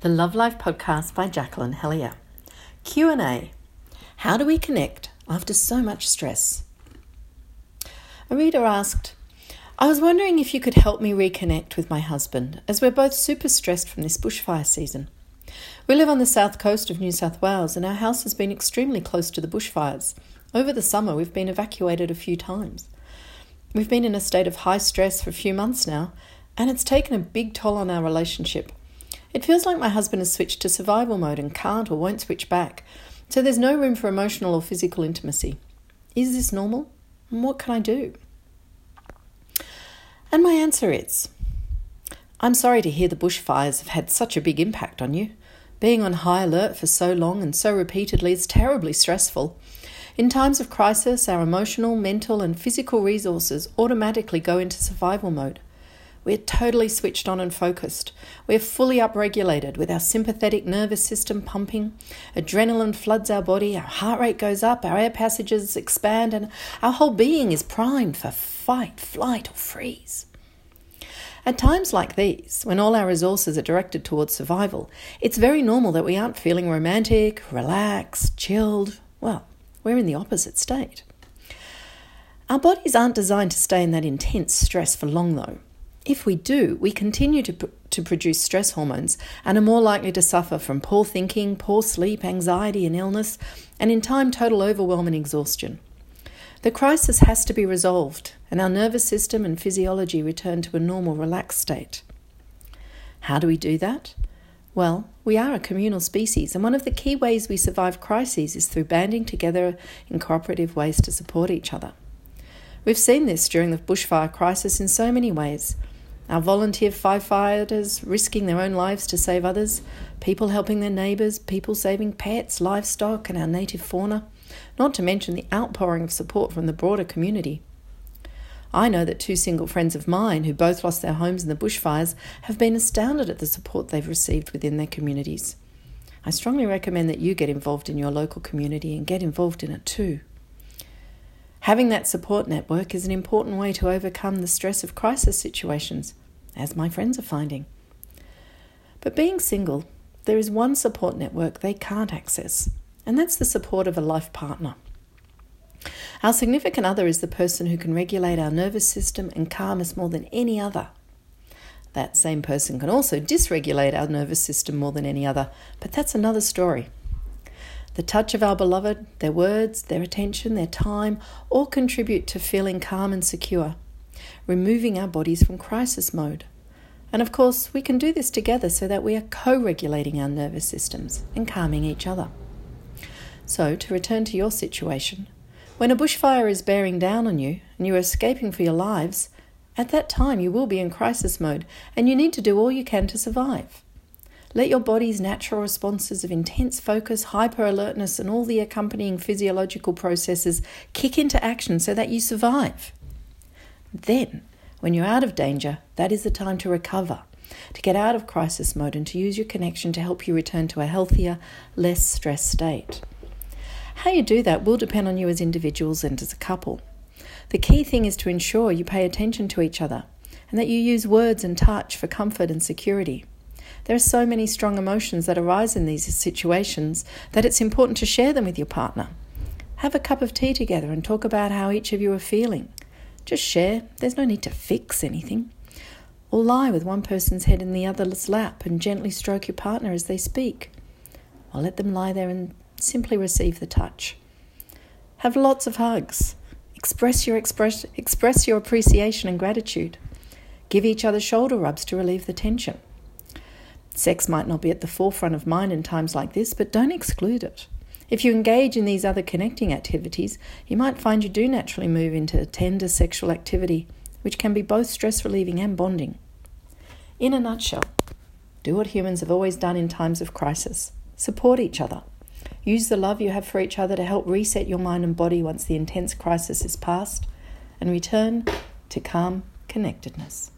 the Love Life podcast by Jacqueline Hellyer. Q&A. How do we connect after so much stress? A reader asked, I was wondering if you could help me reconnect with my husband as we're both super stressed from this bushfire season. We live on the south coast of New South Wales and our house has been extremely close to the bushfires. Over the summer we've been evacuated a few times. We've been in a state of high stress for a few months now and it's taken a big toll on our relationship. It feels like my husband has switched to survival mode and can't or won't switch back, so there's no room for emotional or physical intimacy. Is this normal? And what can I do? And my answer is I'm sorry to hear the bushfires have had such a big impact on you. Being on high alert for so long and so repeatedly is terribly stressful. In times of crisis, our emotional, mental, and physical resources automatically go into survival mode. We're totally switched on and focused. We're fully upregulated with our sympathetic nervous system pumping. Adrenaline floods our body, our heart rate goes up, our air passages expand, and our whole being is primed for fight, flight, or freeze. At times like these, when all our resources are directed towards survival, it's very normal that we aren't feeling romantic, relaxed, chilled. Well, we're in the opposite state. Our bodies aren't designed to stay in that intense stress for long, though. If we do, we continue to, to produce stress hormones and are more likely to suffer from poor thinking, poor sleep, anxiety, and illness, and in time, total overwhelm and exhaustion. The crisis has to be resolved, and our nervous system and physiology return to a normal, relaxed state. How do we do that? Well, we are a communal species, and one of the key ways we survive crises is through banding together in cooperative ways to support each other. We've seen this during the bushfire crisis in so many ways. Our volunteer firefighters risking their own lives to save others, people helping their neighbours, people saving pets, livestock, and our native fauna, not to mention the outpouring of support from the broader community. I know that two single friends of mine who both lost their homes in the bushfires have been astounded at the support they've received within their communities. I strongly recommend that you get involved in your local community and get involved in it too. Having that support network is an important way to overcome the stress of crisis situations, as my friends are finding. But being single, there is one support network they can't access, and that's the support of a life partner. Our significant other is the person who can regulate our nervous system and calm us more than any other. That same person can also dysregulate our nervous system more than any other, but that's another story. The touch of our beloved, their words, their attention, their time, all contribute to feeling calm and secure, removing our bodies from crisis mode. And of course, we can do this together so that we are co regulating our nervous systems and calming each other. So, to return to your situation, when a bushfire is bearing down on you and you are escaping for your lives, at that time you will be in crisis mode and you need to do all you can to survive. Let your body's natural responses of intense focus, hyper alertness, and all the accompanying physiological processes kick into action so that you survive. Then, when you're out of danger, that is the time to recover, to get out of crisis mode, and to use your connection to help you return to a healthier, less stressed state. How you do that will depend on you as individuals and as a couple. The key thing is to ensure you pay attention to each other and that you use words and touch for comfort and security. There are so many strong emotions that arise in these situations that it's important to share them with your partner. Have a cup of tea together and talk about how each of you are feeling. Just share, there's no need to fix anything. Or lie with one person's head in the other's lap and gently stroke your partner as they speak. Or let them lie there and simply receive the touch. Have lots of hugs. Express your express, express your appreciation and gratitude. Give each other shoulder rubs to relieve the tension. Sex might not be at the forefront of mind in times like this, but don't exclude it. If you engage in these other connecting activities, you might find you do naturally move into tender sexual activity, which can be both stress relieving and bonding. In a nutshell, do what humans have always done in times of crisis support each other. Use the love you have for each other to help reset your mind and body once the intense crisis is past, and return to calm connectedness.